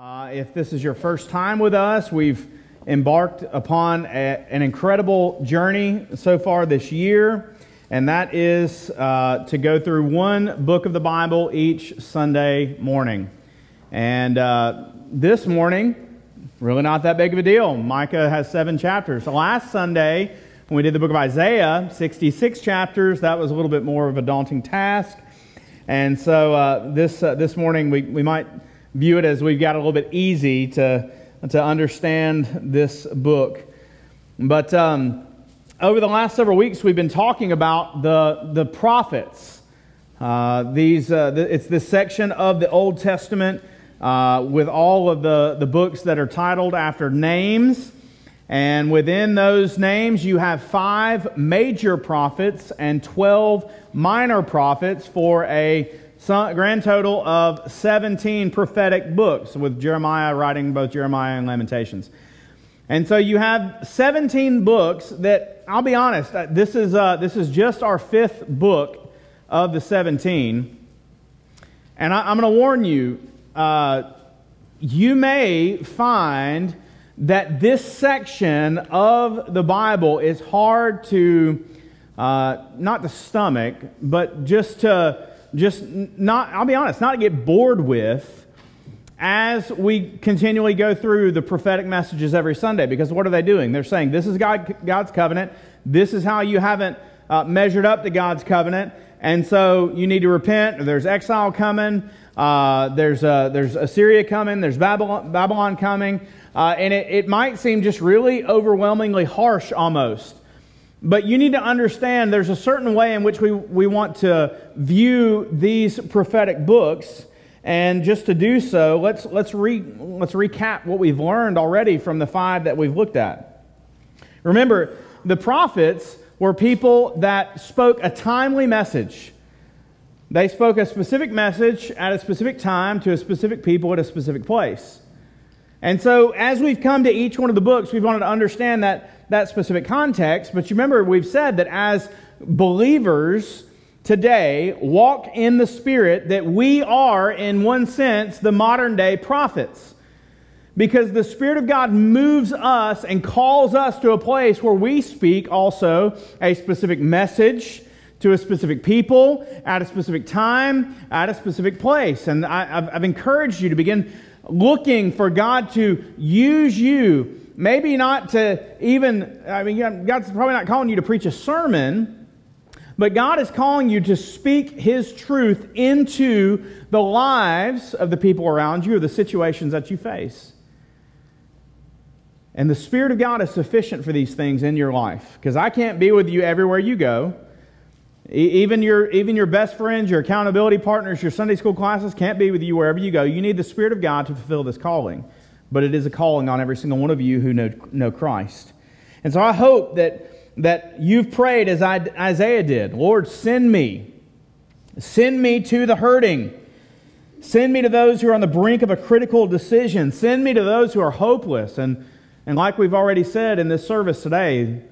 Uh, if this is your first time with us, we've embarked upon a, an incredible journey so far this year, and that is uh, to go through one book of the Bible each Sunday morning. And uh, this morning, really not that big of a deal. Micah has seven chapters. Last Sunday, when we did the book of Isaiah, 66 chapters, that was a little bit more of a daunting task. And so uh, this, uh, this morning, we, we might view it as we've got a little bit easy to, to understand this book. But um, over the last several weeks, we've been talking about the, the prophets. Uh, these, uh, the, it's this section of the Old Testament uh, with all of the, the books that are titled after names. And within those names, you have five major prophets and 12 minor prophets for a grand total of 17 prophetic books, with Jeremiah writing both Jeremiah and Lamentations. And so you have 17 books that, I'll be honest, uh, this is, uh, this is just our fifth book of the 17. And I, am going to warn you, uh, you may find that this section of the Bible is hard to, uh, not to stomach, but just to just not, I'll be honest, not to get bored with as we continually go through the prophetic messages every Sunday. Because what are they doing? They're saying, this is God, God's covenant. This is how you haven't uh, measured up to God's covenant. And so you need to repent. There's exile coming. Uh, there's, uh, there's Assyria coming. There's Babylon, Babylon coming. Uh, and it, it might seem just really overwhelmingly harsh almost. But you need to understand there's a certain way in which we, we want to view these prophetic books. And just to do so, let's, let's, re, let's recap what we've learned already from the five that we've looked at. Remember, the prophets were people that spoke a timely message. They spoke a specific message at a specific time to a specific people at a specific place. And so, as we've come to each one of the books, we've wanted to understand that that specific context. But you remember, we've said that as believers today walk in the Spirit, that we are, in one sense, the modern day prophets. Because the Spirit of God moves us and calls us to a place where we speak also a specific message to a specific people at a specific time, at a specific place. And I, have encouraged you to begin looking for God to use you Maybe not to even, I mean, God's probably not calling you to preach a sermon, but God is calling you to speak His truth into the lives of the people around you or the situations that you face. And the Spirit of God is sufficient for these things in your life. Because I can't be with you everywhere you go. Even your, even your best friends, your accountability partners, your Sunday school classes can't be with you wherever you go. You need the Spirit of God to fulfill this calling but it is a calling on every single one of you who know, know Christ. And so I hope that, that you've prayed as I, Isaiah did Lord, send me. Send me to the hurting. Send me to those who are on the brink of a critical decision. Send me to those who are hopeless. And, and like we've already said in this service today,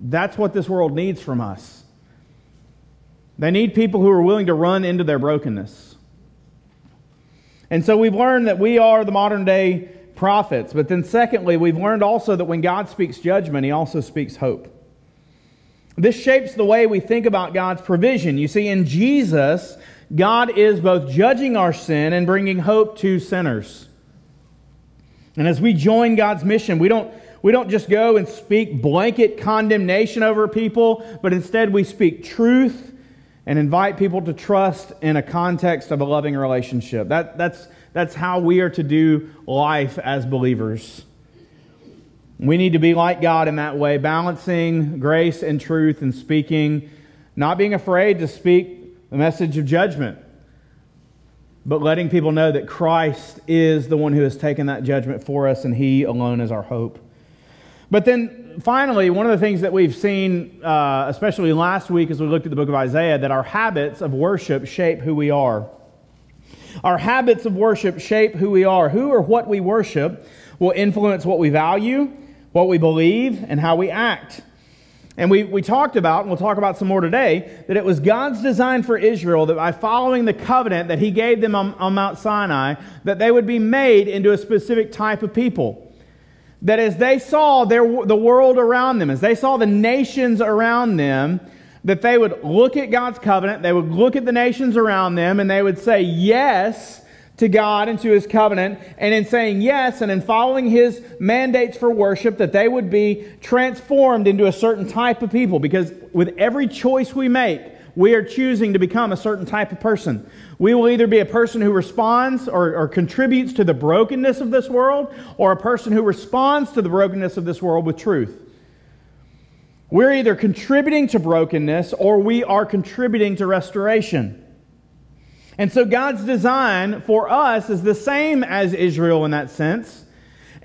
that's what this world needs from us. They need people who are willing to run into their brokenness. And so we've learned that we are the modern day prophets. But then, secondly, we've learned also that when God speaks judgment, he also speaks hope. This shapes the way we think about God's provision. You see, in Jesus, God is both judging our sin and bringing hope to sinners. And as we join God's mission, we don't, we don't just go and speak blanket condemnation over people, but instead we speak truth and invite people to trust in a context of a loving relationship. That, that's, that's how we are to do life as believers. We need to be like God in that way, balancing grace and truth and speaking, not being afraid to speak the message of judgment, but letting people know that Christ is the one who has taken that judgment for us and He alone is our hope. But then finally, one of the things that we've seen, uh, especially last week as we looked at the book of Isaiah, that our habits of worship shape who we are. Our habits of worship shape who we are. Who or what we worship will influence what we value, what we believe, and how we act. And we, we talked about, and we'll talk about some more today, that it was God's design for Israel that by following the covenant that He gave them on, on Mount Sinai, that they would be made into a specific type of people. That as they saw their, the world around them, as they saw the nations around them, that they would look at God's covenant, they would look at the nations around them, and they would say yes to God and to his covenant, and in saying yes and in following his mandates for worship, that they would be transformed into a certain type of people. Because with every choice we make, we are choosing to become a certain type of person. We will either be a person who responds or, or, contributes to the brokenness of this world, or a person who responds to the brokenness of this world with truth. We're either contributing to brokenness or we are contributing to restoration. And so God's design for us is the same as Israel in that sense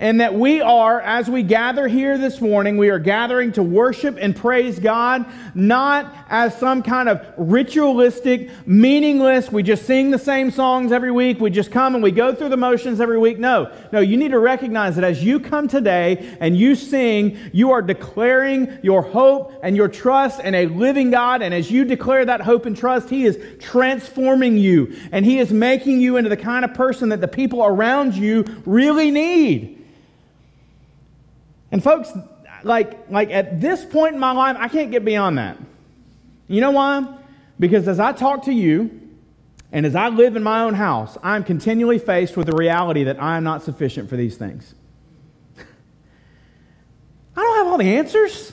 and that we are, as we gather here this morning, we are gathering to worship and praise God, not as some kind of ritualistic, meaningless, we just sing the same songs every week, we just come and we go through the motions every week. No, no, you need to recognize that as you come today and you sing, you are declaring your hope and your trust in a living God. And as you declare that hope and trust, He is transforming you and He is making you into the kind of person that the people around you really need. And folks, like, like at this point in my life, I can't get beyond that. You know why? Because as I talk to you, and as I live in my own house, I'm continually faced with the reality that I am not sufficient for these things. I don't have all the answers.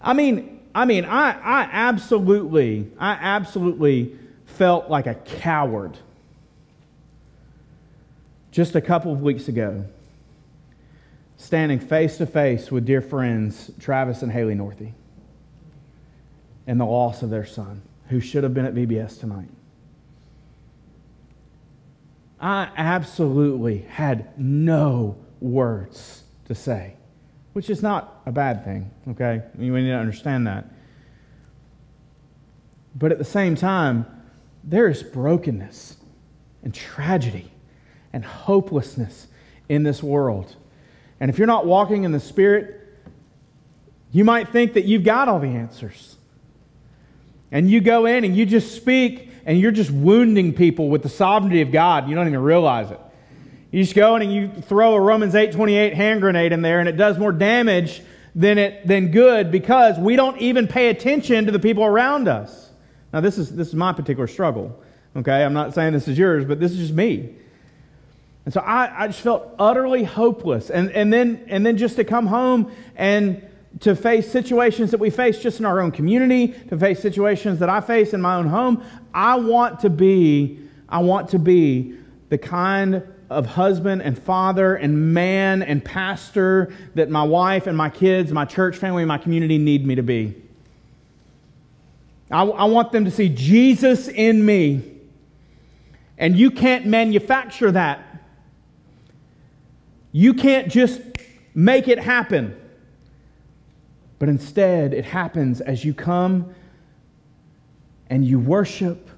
I mean, I mean, I, I absolutely, I absolutely felt like a coward just a couple of weeks ago standing face to face with dear friends Travis and Haley Northey and the loss of their son, who should have been at VBS tonight. I absolutely had no words to say, which is not a bad thing, okay? We need to understand that. But at the same time, there is brokenness and tragedy and hopelessness in this world. And if you're not walking in the Spirit, you might think that you've got all the answers. And you go in and you just speak and you're just wounding people with the sovereignty of God. You don't even realize it. You just go in and you throw a Romans 8:28 hand grenade in there and it does more damage than it than good because we don't even pay attention to the people around us. Now this is this is my particular struggle. Okay? I'm not saying this is yours, but this is just me. And so I, I just felt utterly hopeless. And, and, then, and then just to come home and to face situations that we face just in our own community, to face situations that I face in my own home, I want to be, I want to be the kind of husband and father and man and pastor that my wife and my kids, my church family, my community need me to be. I, I want them to see Jesus in me. And you can't manufacture that. You can't just make it happen. But instead, it happens as you come and you worship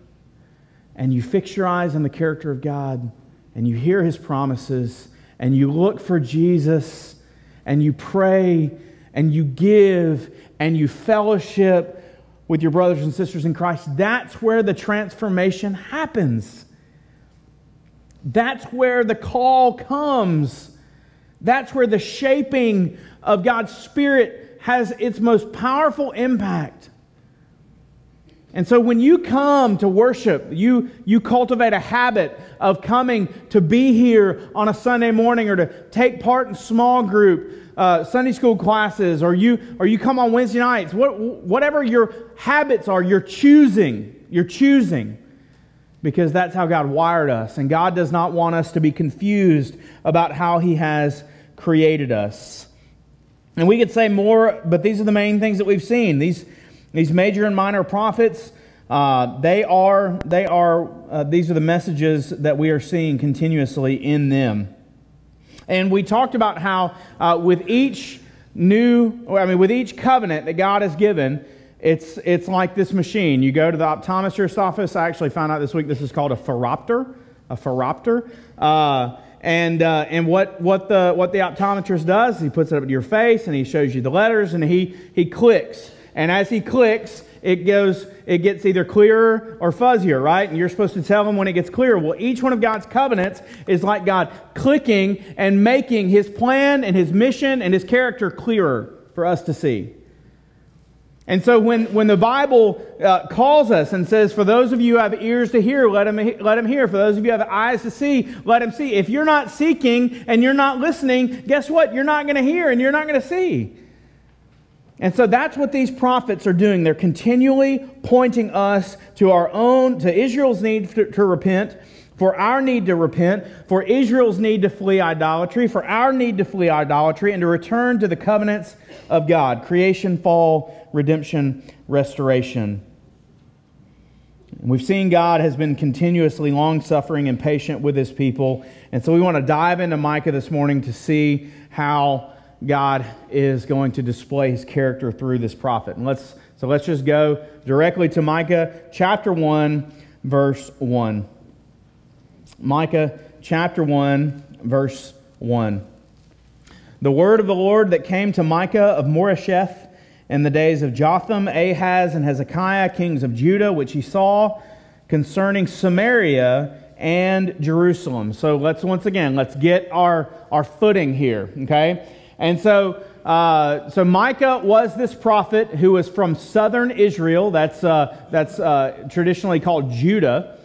and you fix your eyes on the character of God and you hear his promises and you look for Jesus and you pray and you give and you fellowship with your brothers and sisters in Christ. That's where the transformation happens. That's where the call comes. That's where the shaping of God's Spirit has its most powerful impact. And so when you come to worship, you, you cultivate a habit of coming to be here on a Sunday morning or to take part in small group, uh, Sunday school classes, or you, or you come on Wednesday nights. What, whatever your habits are, you're choosing. You're choosing because that's how God wired us. And God does not want us to be confused about how He has created us. And we could say more, but these are the main things that we've seen. These, these major and minor prophets, uh, they are, they are uh, these are the messages that we are seeing continuously in them. And we talked about how uh, with each new, I mean, with each covenant that God has given, it's, it's like this machine. You go to the optometrist's office. I actually found out this week this is called a phoropter. A phoropter. Uh, and uh, and what, what, the, what the optometrist does, he puts it up to your face and he shows you the letters and he, he clicks. And as he clicks, it goes, it gets either clearer or fuzzier, right? And you're supposed to tell him when it gets clearer. Well, each one of God's covenants is like God clicking and making his plan and his mission and his character clearer for us to see. And so when, when the Bible uh, calls us and says, for those of you who have ears to hear, let them, let them hear. For those of you who have eyes to see, let them see. If you're not seeking and you're not listening, guess what? You're not going to hear and you're not going to see. And so that's what these prophets are doing. They're continually pointing us to our own, to Israel's need to, to repent, for our need to repent, for Israel's need to flee idolatry, for our need to flee idolatry, and to return to the covenants of God creation, fall, redemption, restoration. We've seen God has been continuously long suffering and patient with his people. And so we want to dive into Micah this morning to see how God is going to display his character through this prophet. And let's so let's just go directly to Micah chapter 1 verse 1. Micah chapter 1 verse 1. The word of the Lord that came to Micah of Moresheth in the days of Jotham, Ahaz, and Hezekiah, kings of Judah, which he saw concerning Samaria and Jerusalem. So let's once again, let's get our, our footing here, okay? And so, uh, so Micah was this prophet who was from southern Israel. That's, uh, that's uh, traditionally called Judah.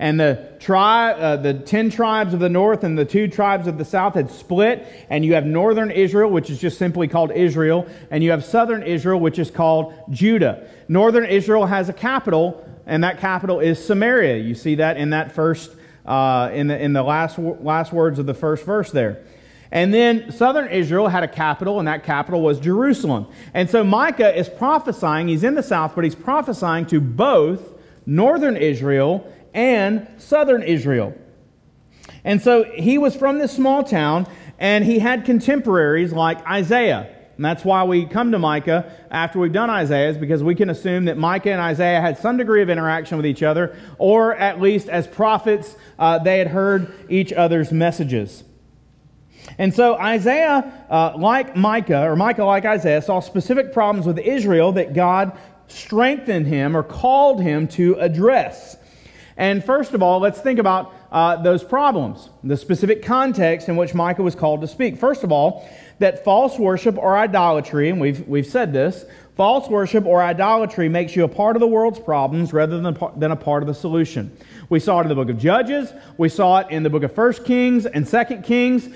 And the, tri- uh, the ten tribes of the north and the two tribes of the south had split. And you have northern Israel, which is just simply called Israel. And you have southern Israel, which is called Judah. Northern Israel has a capital, and that capital is Samaria. You see that in that first, uh, in the, in the last, last words of the first verse there. And then southern Israel had a capital, and that capital was Jerusalem. And so Micah is prophesying, he's in the south, but he's prophesying to both northern Israel and southern Israel. And so he was from this small town, and he had contemporaries like Isaiah. And that's why we come to Micah after we've done Isaiah, is because we can assume that Micah and Isaiah had some degree of interaction with each other, or at least as prophets, uh, they had heard each other's messages. And so Isaiah, uh, like Micah, or Micah like Isaiah, saw specific problems with Israel that God strengthened him or called him to address. And first of all, let's think about uh, those problems, the specific context in which Micah was called to speak. First of all, that false worship or idolatry, and we've, we've said this, false worship or idolatry makes you a part of the world's problems rather than, than a part of the solution. We saw it in the book of Judges, we saw it in the book of First Kings and Second Kings.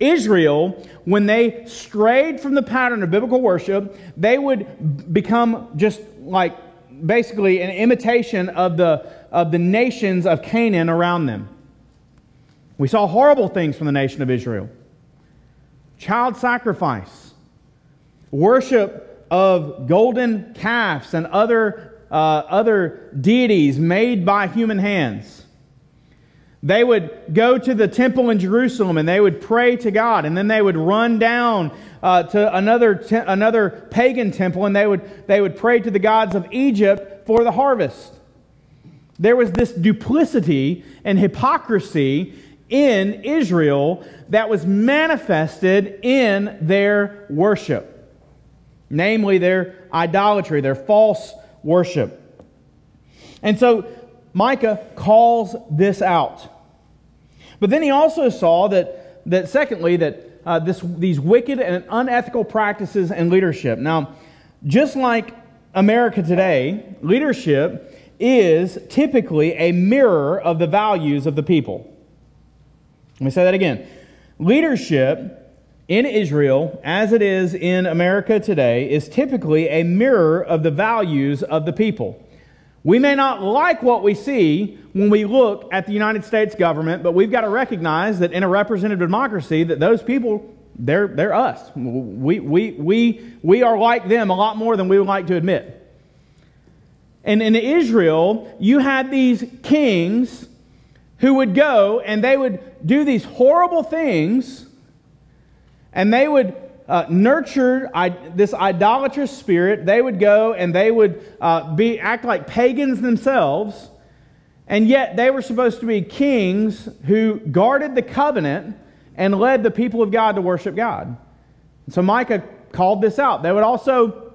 Israel, when they strayed from the pattern of biblical worship, they would become just like basically an imitation of the of the nations of Canaan around them. We saw horrible things from the nation of Israel child sacrifice, worship of golden calves and other, uh, other deities made by human hands. They would go to the temple in Jerusalem and they would pray to God, and then they would run down uh, to another, te- another pagan temple and they would, they would pray to the gods of Egypt for the harvest. There was this duplicity and hypocrisy in Israel that was manifested in their worship, namely their idolatry, their false worship. And so Micah calls this out. But then he also saw that, that secondly, that uh, this, these wicked and unethical practices in leadership. Now, just like America today, leadership is typically a mirror of the values of the people. Let me say that again. Leadership in Israel, as it is in America today, is typically a mirror of the values of the people. We may not like what we see when we look at the United States government, but we've got to recognize that in a representative democracy, that those people, they're, they're us. We, we, we, we are like them a lot more than we would like to admit. And in Israel, you had these kings who would go and they would do these horrible things and they would uh, nurture I, this idolatrous spirit. They would go and they would uh, be, act like pagans themselves. And yet they were supposed to be kings who guarded the covenant and led the people of God to worship God. So Micah called this out. They would also,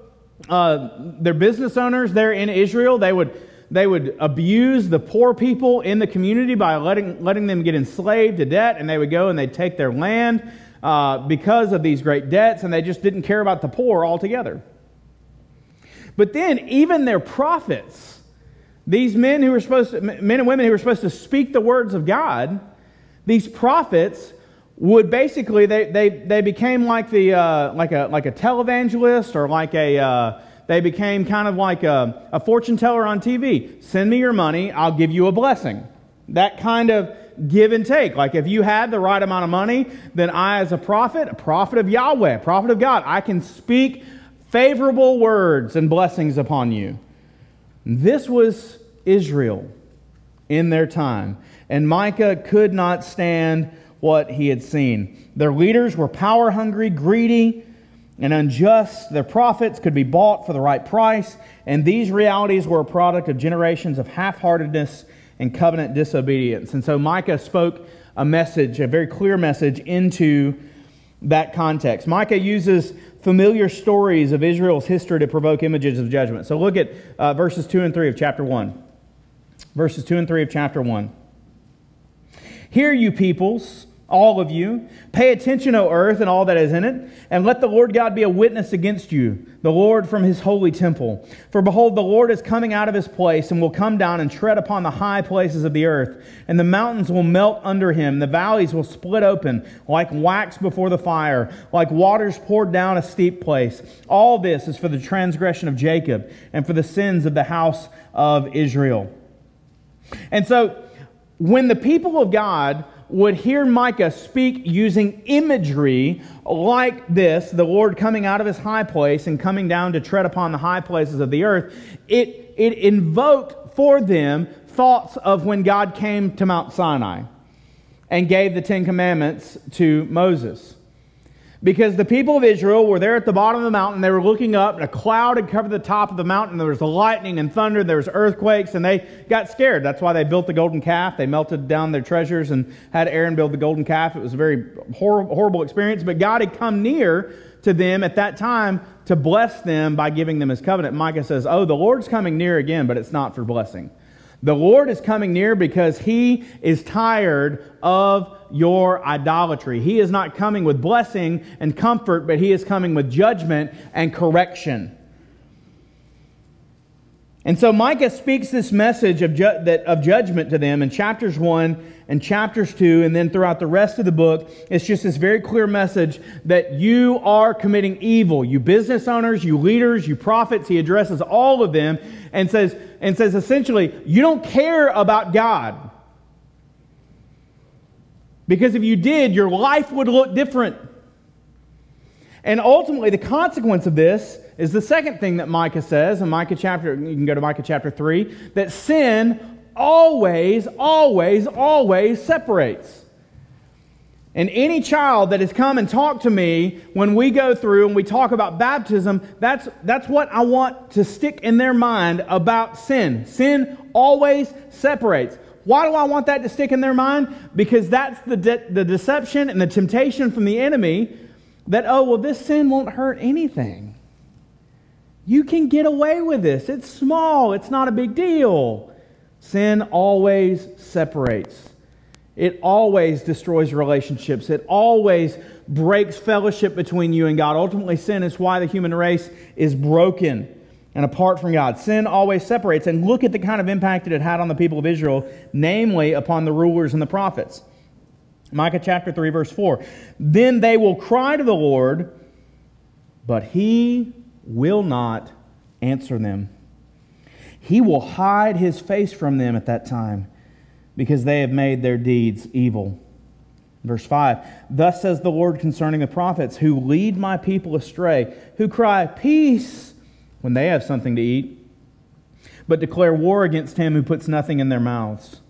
uh, their business owners there in Israel, they would, they would abuse the poor people in the community by letting, letting them get enslaved to debt, and they would go and they'd take their land uh, because of these great debts, and they just didn't care about the poor altogether. But then, even their prophets, these men who were supposed to, men and women who were supposed to speak the words of God, these prophets would basically they, they, they became like the uh, like a like a televangelist or like a uh, they became kind of like a, a fortune teller on TV. Send me your money, I'll give you a blessing. That kind of give and take. Like if you had the right amount of money, then I, as a prophet, a prophet of Yahweh, a prophet of God, I can speak favorable words and blessings upon you. This was Israel in their time. And Micah could not stand what he had seen. Their leaders were power hungry, greedy, and unjust. Their prophets could be bought for the right price. And these realities were a product of generations of half heartedness and covenant disobedience. And so Micah spoke a message, a very clear message, into that context. Micah uses familiar stories of Israel's history to provoke images of judgment. So look at uh, verses 2 and 3 of chapter 1. Verses 2 and 3 of chapter 1. Hear, you peoples all of you. Pay attention, O earth, and all that is in it, and let the Lord God be a witness against you, the Lord from his holy temple. For behold, the Lord is coming out of his place, and will come down and tread upon the high places of the earth. And the mountains will melt under him, the valleys will split open, like wax before the fire, like waters poured down a steep place. All this is for the transgression of Jacob, and for the sins of the house of Israel. And so, when the people of God would hear Micah speak using imagery like this, the Lord coming out of his high place and coming down to tread upon the high places of the earth, it, it invoked for them thoughts of when God came to Mount Sinai and gave the Ten Commandments to Moses. Because the people of Israel were there at the bottom of the mountain. They were looking up, and a cloud had covered the top of the mountain. There was lightning and thunder. There was earthquakes, and they got scared. That's why they built the golden calf. They melted down their treasures and had Aaron build the golden calf. It was a very hor- horrible experience. But God had come near to them at that time to bless them by giving them his covenant. Micah says, Oh, the Lord's coming near again, but it's not for blessing. The Lord is coming near because he is tired of your idolatry. He is not coming with blessing and comfort, but he is coming with judgment and correction. And so Micah speaks this message of, ju- that, of judgment to them in chapters 1 and chapters 2, and then throughout the rest of the book. It's just this very clear message that you are committing evil. You business owners, you leaders, you prophets. He addresses all of them and says, and says essentially, you don't care about God. Because if you did, your life would look different. And ultimately, the consequence of this is the second thing that Micah says in Micah chapter, you can go to Micah chapter 3, that sin always, always, always separates. And any child that has come and talked to me when we go through and we talk about baptism, that's, that's what I want to stick in their mind about sin. Sin always separates. Why do I want that to stick in their mind? Because that's the, de- the deception and the temptation from the enemy that, oh, well, this sin won't hurt anything. You can get away with this. It's small, it's not a big deal. Sin always separates, it always destroys relationships, it always breaks fellowship between you and God. Ultimately, sin is why the human race is broken and apart from God. Sin always separates. And look at the kind of impact that it had on the people of Israel, namely upon the rulers and the prophets. Micah chapter 3, verse 4. Then they will cry to the Lord, but he will not answer them. He will hide his face from them at that time because they have made their deeds evil. Verse 5 Thus says the Lord concerning the prophets who lead my people astray, who cry, Peace when they have something to eat, but declare war against him who puts nothing in their mouths.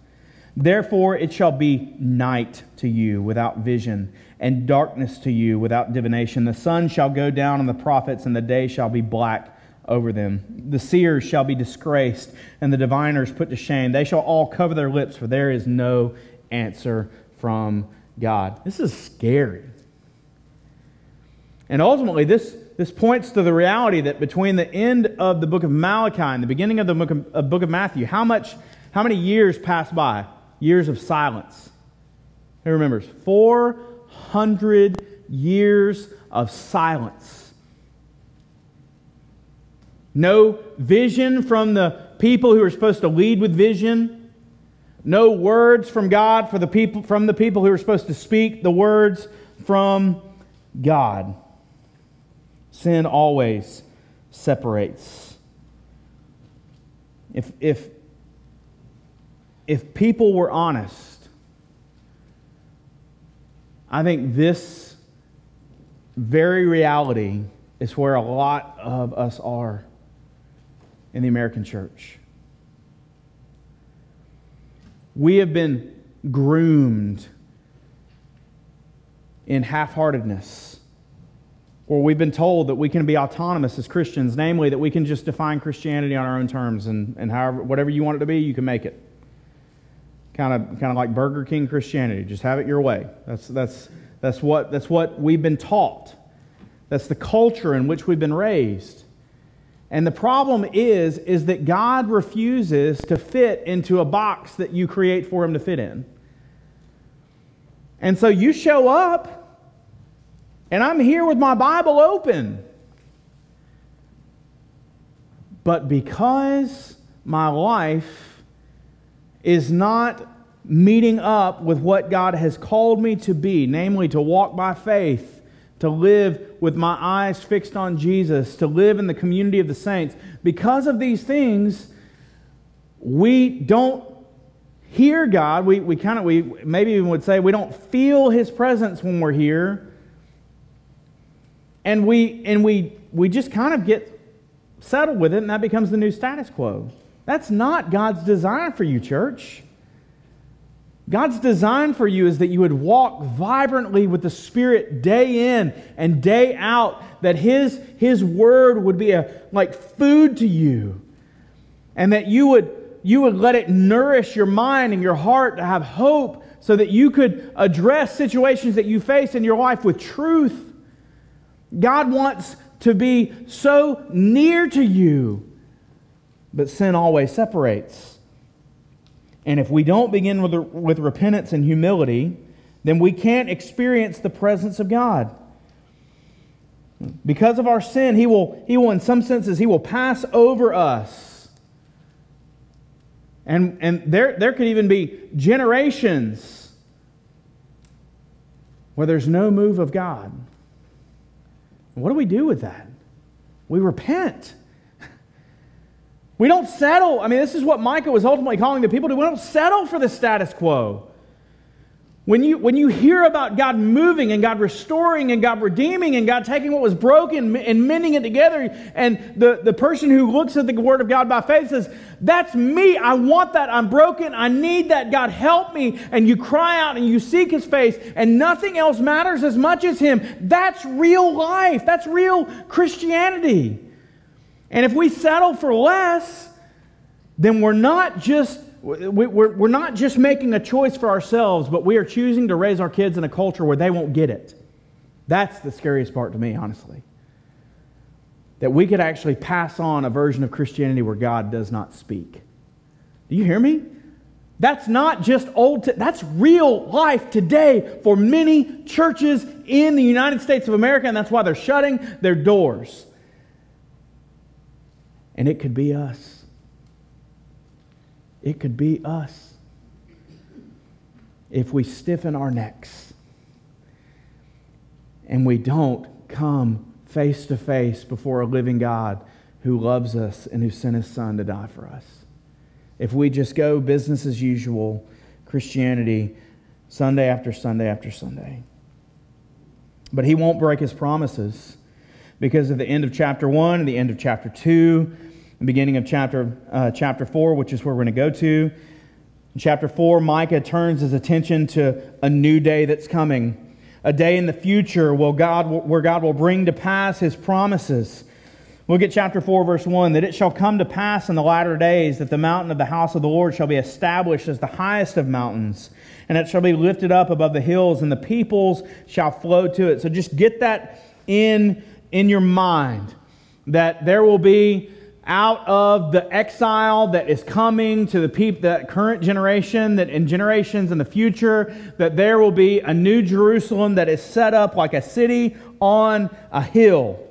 Therefore it shall be night to you without vision, and darkness to you without divination. The sun shall go down on the prophets, and the day shall be black over them. The seers shall be disgraced, and the diviners put to shame. They shall all cover their lips, for there is no answer from God. This is scary. And ultimately, this, this points to the reality that between the end of the book of Malachi and the beginning of the book of, uh, book of Matthew, how, much, how many years passed by? Years of silence. Who remembers? 400 years of silence. No vision from the people who are supposed to lead with vision. No words from God for the people, from the people who are supposed to speak the words from God. Sin always separates. If, if, if people were honest, I think this very reality is where a lot of us are in the American church. We have been groomed in half heartedness or we've been told that we can be autonomous as Christians, namely that we can just define Christianity on our own terms and, and however, whatever you want it to be, you can make it. Kind of, kind of like Burger King Christianity, just have it your way. That's, that's, that's, what, that's what we've been taught. That's the culture in which we've been raised. And the problem is, is that God refuses to fit into a box that you create for him to fit in. And so you show up and I'm here with my Bible open. But because my life is not meeting up with what God has called me to be, namely to walk by faith, to live with my eyes fixed on Jesus, to live in the community of the saints, because of these things, we don't hear God. We, we kind of, we maybe even would say we don't feel His presence when we're here. And we and we we just kind of get settled with it and that becomes the new status quo. That's not god's design for you church god's design for you is that you would walk vibrantly with the spirit day in and day out that his his word would be a like food to you and that you would you would let it nourish your mind and your heart to have hope so that you could address situations that you face in your life with truth God wants to be so near to you, but sin always separates. And if we don't begin with, with repentance and humility, then we can't experience the presence of God. Because of our sin, he will, he will, in some senses, He will pass over us. And, and there, there could even be generations where there's no move of God. What do we do with that? We repent. We don't settle. I mean, this is what Micah was ultimately calling the people to. We don't settle for the status quo. When you, when you hear about God moving and God restoring and God redeeming and God taking what was broken and mending it together, and the, the person who looks at the Word of God by faith says, That's me. I want that. I'm broken. I need that. God, help me. And you cry out and you seek His face, and nothing else matters as much as Him. That's real life. That's real Christianity. And if we settle for less, then we're not just we're not just making a choice for ourselves, but we are choosing to raise our kids in a culture where they won't get it. That's the scariest part to me, honestly. That we could actually pass on a version of Christianity where God does not speak. Do you hear me? That's not just old, t- that's real life today for many churches in the United States of America, and that's why they're shutting their doors. And it could be us. It could be us if we stiffen our necks and we don't come face to face before a living God who loves us and who sent his son to die for us. If we just go business as usual, Christianity, Sunday after Sunday after Sunday. But he won't break his promises because at the end of chapter 1 and the end of chapter 2 the beginning of chapter, uh, chapter 4, which is where we're going to go to. In chapter 4, Micah turns his attention to a new day that's coming, a day in the future where God, where God will bring to pass his promises, Look at chapter 4, verse 1 that it shall come to pass in the latter days that the mountain of the house of the Lord shall be established as the highest of mountains, and it shall be lifted up above the hills, and the peoples shall flow to it. So just get that in, in your mind that there will be out of the exile that is coming to the people, that current generation, that in generations in the future, that there will be a new Jerusalem that is set up like a city on a hill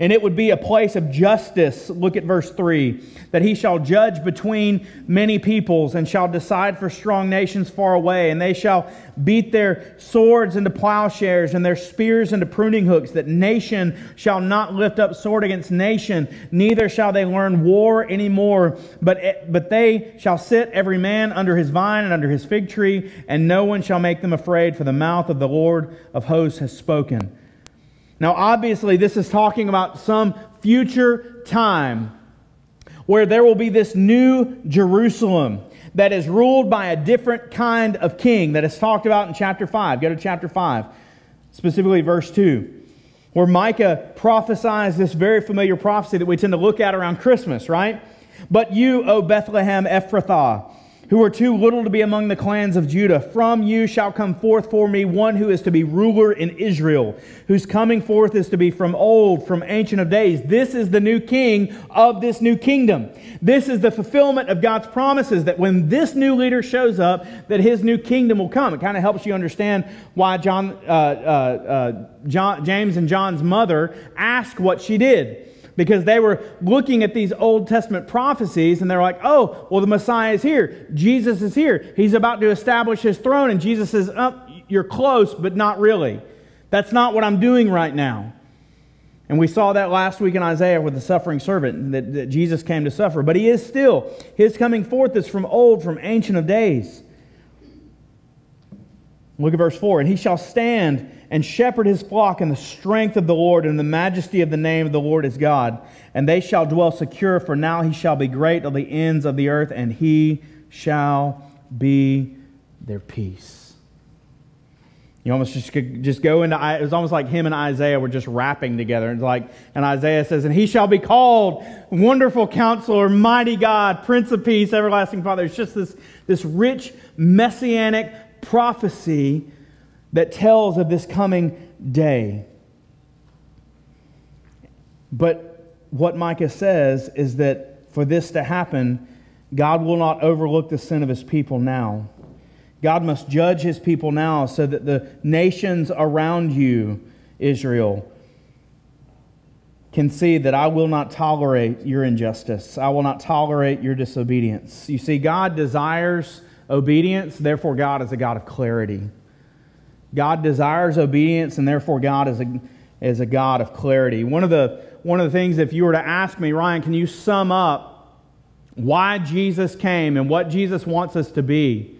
and it would be a place of justice. Look at verse 3 that he shall judge between many peoples and shall decide for strong nations far away. And they shall beat their swords into plowshares and their spears into pruning hooks, that nation shall not lift up sword against nation, neither shall they learn war anymore. But, eh, but they shall sit every man under his vine and under his fig tree, and no one shall make them afraid, for the mouth of the Lord of hosts has spoken. Now, obviously, this is talking about some future time where there will be this new Jerusalem that is ruled by a different kind of king that is talked about in chapter 5. Go to chapter 5, specifically verse 2, where Micah prophesies this very familiar prophecy that we tend to look at around Christmas, right? But you, O Bethlehem Ephrathah, who are too little to be among the clans of Judah. From you shall come forth for me one who is to be ruler in Israel, whose coming forth is to be from old, from ancient of days. This is the new king of this new kingdom. This is the fulfillment of God's promises that when this new leader shows up, that his new kingdom will come. It kind of helps you understand why John, uh, uh, uh, John, James and John's mother asked what she did because they were looking at these Old Testament prophecies and they're like, oh, well, the Messiah is here. Jesus is here. He's about to establish his throne. And Jesus says, oh, you're close, but not really. That's not what I'm doing right now. And we saw that last week in Isaiah with the suffering servant, that, that Jesus came to suffer. But he is still, his coming forth is from old, from ancient of days. Look at verse 4. And he shall stand and shepherd his flock in the strength of the Lord and the majesty of the name of the Lord his God. And they shall dwell secure, for now he shall be great on the ends of the earth, and he shall be their peace. You almost just just go into it was almost like him and Isaiah were just rapping together. It's like and Isaiah says, "And he shall be called Wonderful Counselor, Mighty God, Prince of Peace, Everlasting Father." It's just this this rich messianic prophecy that tells of this coming day. But what Micah says is that for this to happen, God will not overlook the sin of his people now. God must judge his people now so that the nations around you, Israel, can see that I will not tolerate your injustice. I will not tolerate your disobedience. You see, God desires obedience, therefore, God is a God of clarity. God desires obedience, and therefore God is a, is a God of clarity. One of, the, one of the things, if you were to ask me, Ryan, can you sum up why Jesus came and what Jesus wants us to be?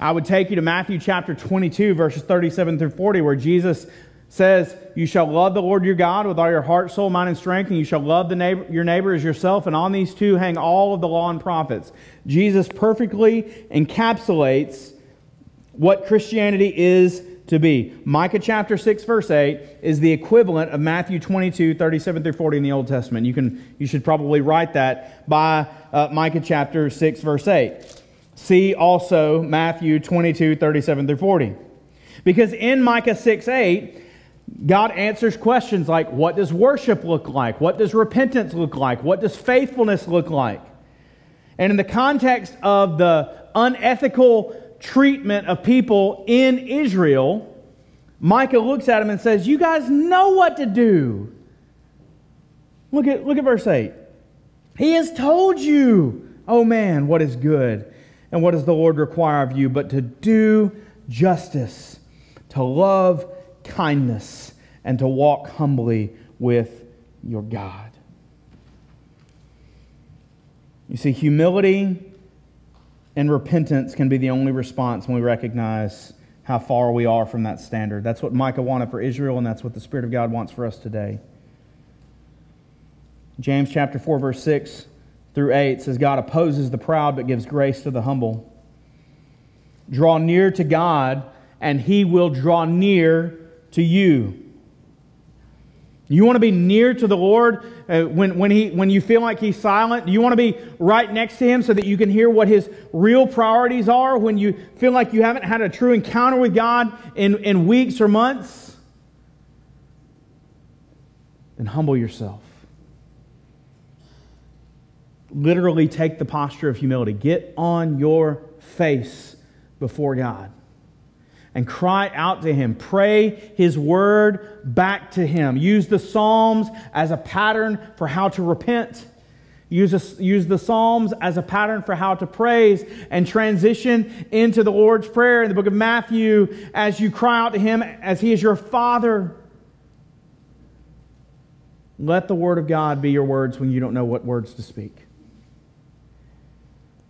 I would take you to Matthew chapter 22, verses 37 through 40, where Jesus says, You shall love the Lord your God with all your heart, soul, mind, and strength, and you shall love the neighbor, your neighbor as yourself. And on these two hang all of the law and prophets. Jesus perfectly encapsulates what Christianity is to be. Micah chapter 6, verse 8 is the equivalent of Matthew 22, 37 through 40 in the Old Testament. You, can, you should probably write that by uh, Micah chapter 6, verse 8. See also Matthew 22, 37 through 40. Because in Micah 6, 8, God answers questions like what does worship look like? What does repentance look like? What does faithfulness look like? And in the context of the unethical treatment of people in Israel, Micah looks at him and says, You guys know what to do. Look at, look at verse 8. He has told you, oh man, what is good and what does the Lord require of you, but to do justice, to love kindness, and to walk humbly with your God. You see, humility and repentance can be the only response when we recognize how far we are from that standard. That's what Micah wanted for Israel, and that's what the Spirit of God wants for us today. James chapter 4, verse 6 through 8 says, God opposes the proud but gives grace to the humble. Draw near to God, and he will draw near to you. You want to be near to the Lord uh, when, when, he, when you feel like He's silent? Do you want to be right next to Him so that you can hear what His real priorities are when you feel like you haven't had a true encounter with God in, in weeks or months? Then humble yourself. Literally take the posture of humility. Get on your face before God and cry out to Him. Pray His word back to Him. Use the Psalms as a pattern for how to repent. Use, a, use the Psalms as a pattern for how to praise and transition into the Lord's Prayer in the book of Matthew as you cry out to Him as He is your Father. Let the Word of God be your words when you don't know what words to speak.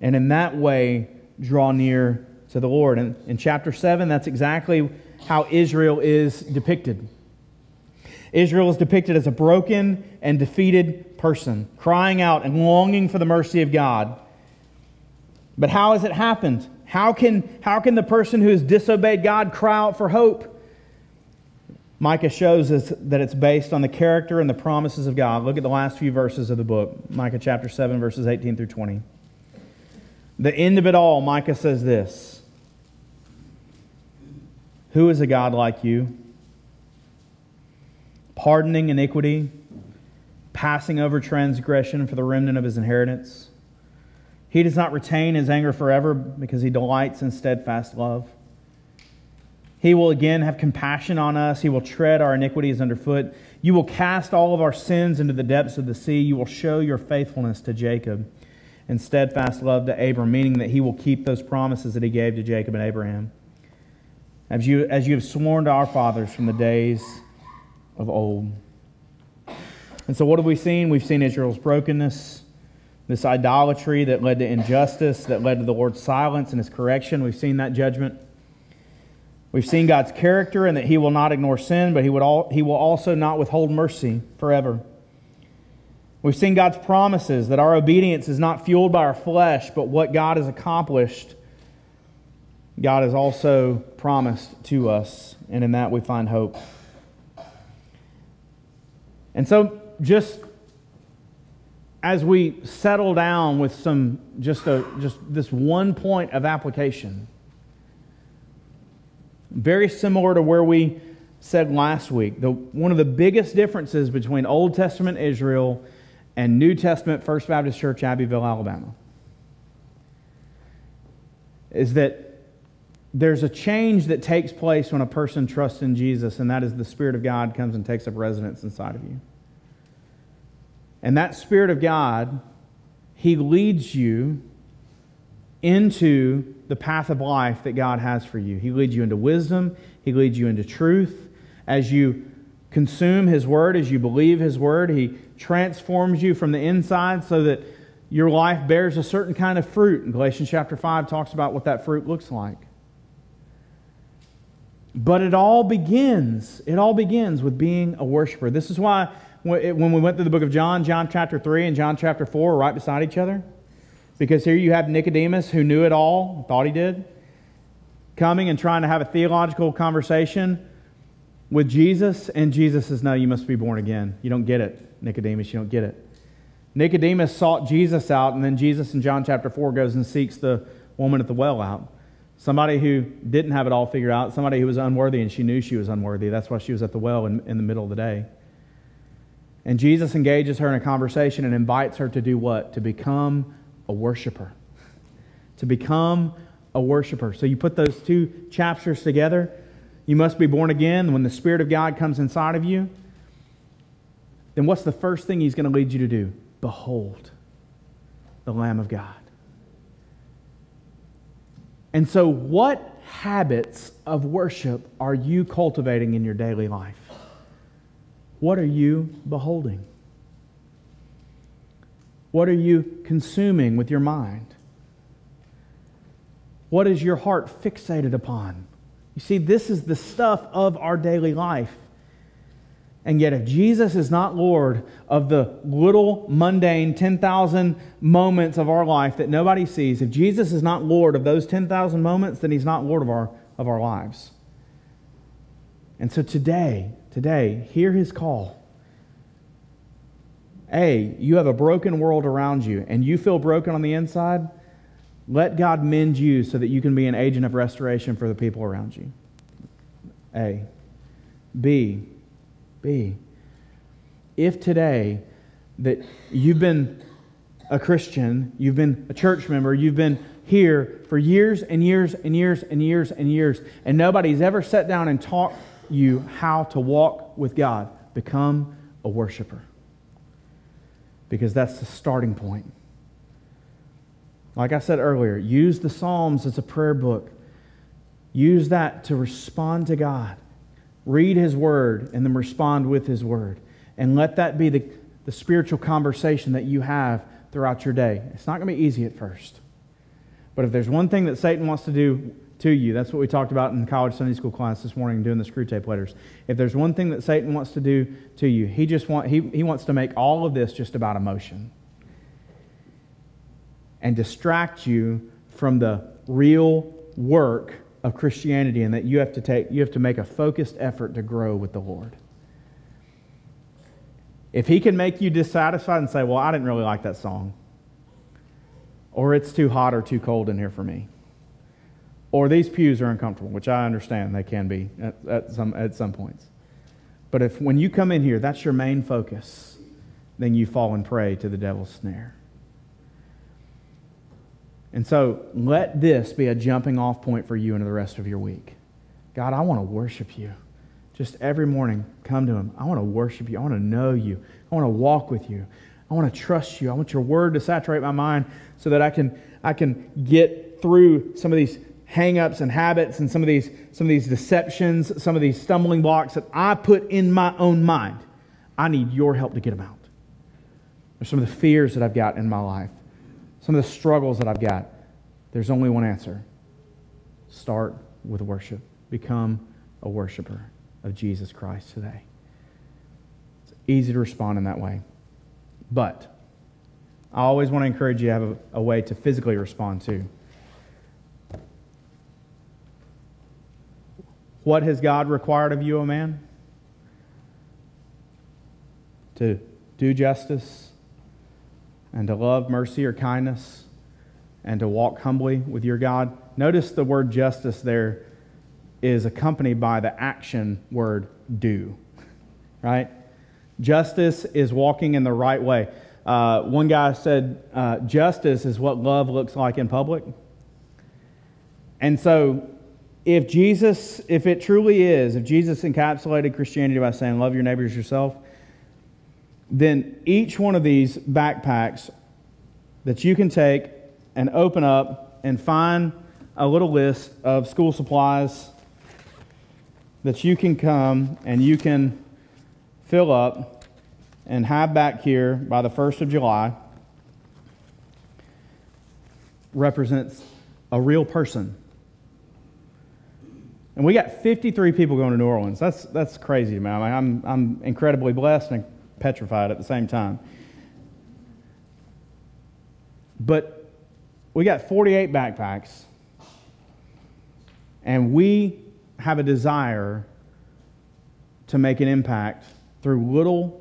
And in that way, draw near to the Lord. And in chapter 7, that's exactly how Israel is depicted. Israel is depicted as a broken and defeated person, crying out and longing for the mercy of God. But how has it happened? How can, how can the person who has disobeyed God cry out for hope? Micah shows us that it's based on the character and the promises of God. Look at the last few verses of the book Micah chapter 7, verses 18 through 20. The end of it all, Micah says this who is a God like you? Pardoning iniquity, passing over transgression for the remnant of his inheritance. He does not retain his anger forever because he delights in steadfast love. He will again have compassion on us. He will tread our iniquities underfoot. You will cast all of our sins into the depths of the sea. You will show your faithfulness to Jacob and steadfast love to Abram, meaning that he will keep those promises that he gave to Jacob and Abraham as you, as you have sworn to our fathers from the days of old. And so, what have we seen? We've seen Israel's brokenness, this idolatry that led to injustice, that led to the Lord's silence and his correction. We've seen that judgment. We've seen God's character and that he will not ignore sin, but he, would all, he will also not withhold mercy forever. We've seen God's promises that our obedience is not fueled by our flesh, but what God has accomplished God has also promised to us, and in that we find hope. And so, just as we settle down with some just a just this one point of application, very similar to where we said last week, the, one of the biggest differences between Old Testament Israel and New Testament First Baptist Church, Abbeville, Alabama, is that there's a change that takes place when a person trusts in Jesus, and that is the Spirit of God comes and takes up residence inside of you. And that Spirit of God, He leads you into the path of life that God has for you. He leads you into wisdom, He leads you into truth. As you consume His Word, as you believe His Word, He transforms you from the inside so that your life bears a certain kind of fruit. And Galatians chapter 5 talks about what that fruit looks like. But it all begins, it all begins with being a worshiper. This is why when we went through the book of John, John chapter 3 and John chapter 4 are right beside each other. Because here you have Nicodemus who knew it all, thought he did, coming and trying to have a theological conversation with Jesus, and Jesus says, No, you must be born again. You don't get it, Nicodemus, you don't get it. Nicodemus sought Jesus out, and then Jesus in John chapter 4 goes and seeks the woman at the well out. Somebody who didn't have it all figured out, somebody who was unworthy and she knew she was unworthy. That's why she was at the well in, in the middle of the day. And Jesus engages her in a conversation and invites her to do what? To become a worshiper. to become a worshiper. So you put those two chapters together. You must be born again. When the Spirit of God comes inside of you, then what's the first thing He's going to lead you to do? Behold the Lamb of God. And so, what habits of worship are you cultivating in your daily life? What are you beholding? What are you consuming with your mind? What is your heart fixated upon? You see, this is the stuff of our daily life. And yet, if Jesus is not Lord of the little mundane 10,000 moments of our life that nobody sees, if Jesus is not Lord of those 10,000 moments, then He's not Lord of our, of our lives. And so today, today, hear His call. A, you have a broken world around you and you feel broken on the inside, let God mend you so that you can be an agent of restoration for the people around you. A. B. B. If today that you've been a Christian, you've been a church member, you've been here for years and years and years and years and years, and nobody's ever sat down and taught you how to walk with God, become a worshiper. Because that's the starting point. Like I said earlier, use the Psalms as a prayer book. Use that to respond to God. Read His Word and then respond with His Word. And let that be the, the spiritual conversation that you have throughout your day. It's not going to be easy at first. But if there's one thing that Satan wants to do to you, that's what we talked about in college Sunday school class this morning doing the Screwtape letters. If there's one thing that Satan wants to do to you, he just want, he, he wants to make all of this just about emotion and distract you from the real work of Christianity and that you have to take you have to make a focused effort to grow with the Lord. If he can make you dissatisfied and say, "Well, I didn't really like that song," or "It's too hot or too cold in here for me," or "These pews are uncomfortable," which I understand they can be at, at some at some points. But if when you come in here, that's your main focus, then you fall and prey to the devil's snare. And so let this be a jumping off point for you into the rest of your week. God, I want to worship you. Just every morning, come to Him. I want to worship you. I want to know you. I want to walk with you. I want to trust you. I want your word to saturate my mind so that I can, I can get through some of these hang-ups and habits and some of these some of these deceptions, some of these stumbling blocks that I put in my own mind. I need your help to get them out. There's some of the fears that I've got in my life some of the struggles that I've got, there's only one answer. Start with worship. Become a worshiper of Jesus Christ today. It's easy to respond in that way. But I always want to encourage you to have a, a way to physically respond to. What has God required of you, O man? To do justice, and to love mercy or kindness and to walk humbly with your God. Notice the word justice there is accompanied by the action word do, right? Justice is walking in the right way. Uh, one guy said, uh, Justice is what love looks like in public. And so, if Jesus, if it truly is, if Jesus encapsulated Christianity by saying, Love your neighbors yourself, then each one of these backpacks that you can take and open up and find a little list of school supplies that you can come and you can fill up and have back here by the 1st of July represents a real person. And we got 53 people going to New Orleans. That's, that's crazy, man. I'm, I'm incredibly blessed and petrified at the same time. But we got 48 backpacks, and we have a desire to make an impact through little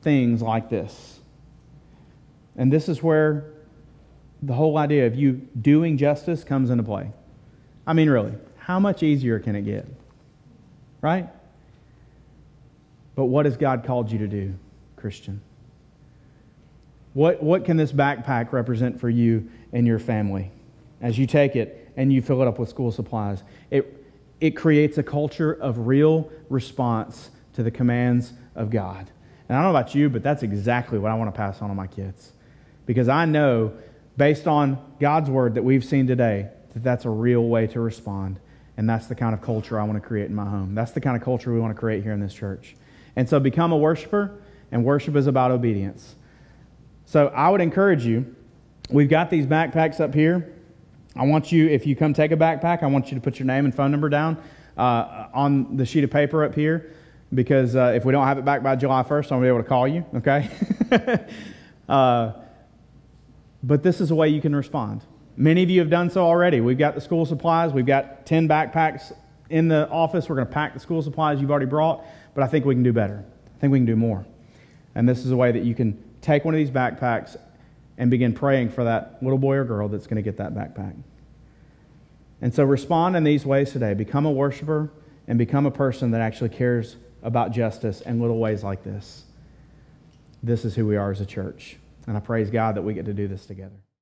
things like this. And this is where the whole idea of you doing justice comes into play. I mean, really, how much easier can it get? Right? But what has God called you to do, Christian? What, what can this backpack represent for you and your family as you take it and you fill it up with school supplies? It, it creates a culture of real response to the commands of God. And I don't know about you, but that's exactly what I want to pass on to my kids. Because I know, based on God's word that we've seen today, that that's a real way to respond. And that's the kind of culture I want to create in my home. That's the kind of culture we want to create here in this church. And so become a worshiper, and worship is about obedience. So I would encourage you, we've got these backpacks up here. I want you, if you come take a backpack, I want you to put your name and phone number down uh, on the sheet of paper up here because uh, if we don't have it back by July 1st, I'll be able to call you, okay? uh, but this is a way you can respond. Many of you have done so already. We've got the school supplies, we've got 10 backpacks in the office. We're going to pack the school supplies you've already brought, but I think we can do better. I think we can do more. And this is a way that you can take one of these backpacks and begin praying for that little boy or girl that's going to get that backpack. And so respond in these ways today. Become a worshiper and become a person that actually cares about justice in little ways like this. This is who we are as a church. And I praise God that we get to do this together.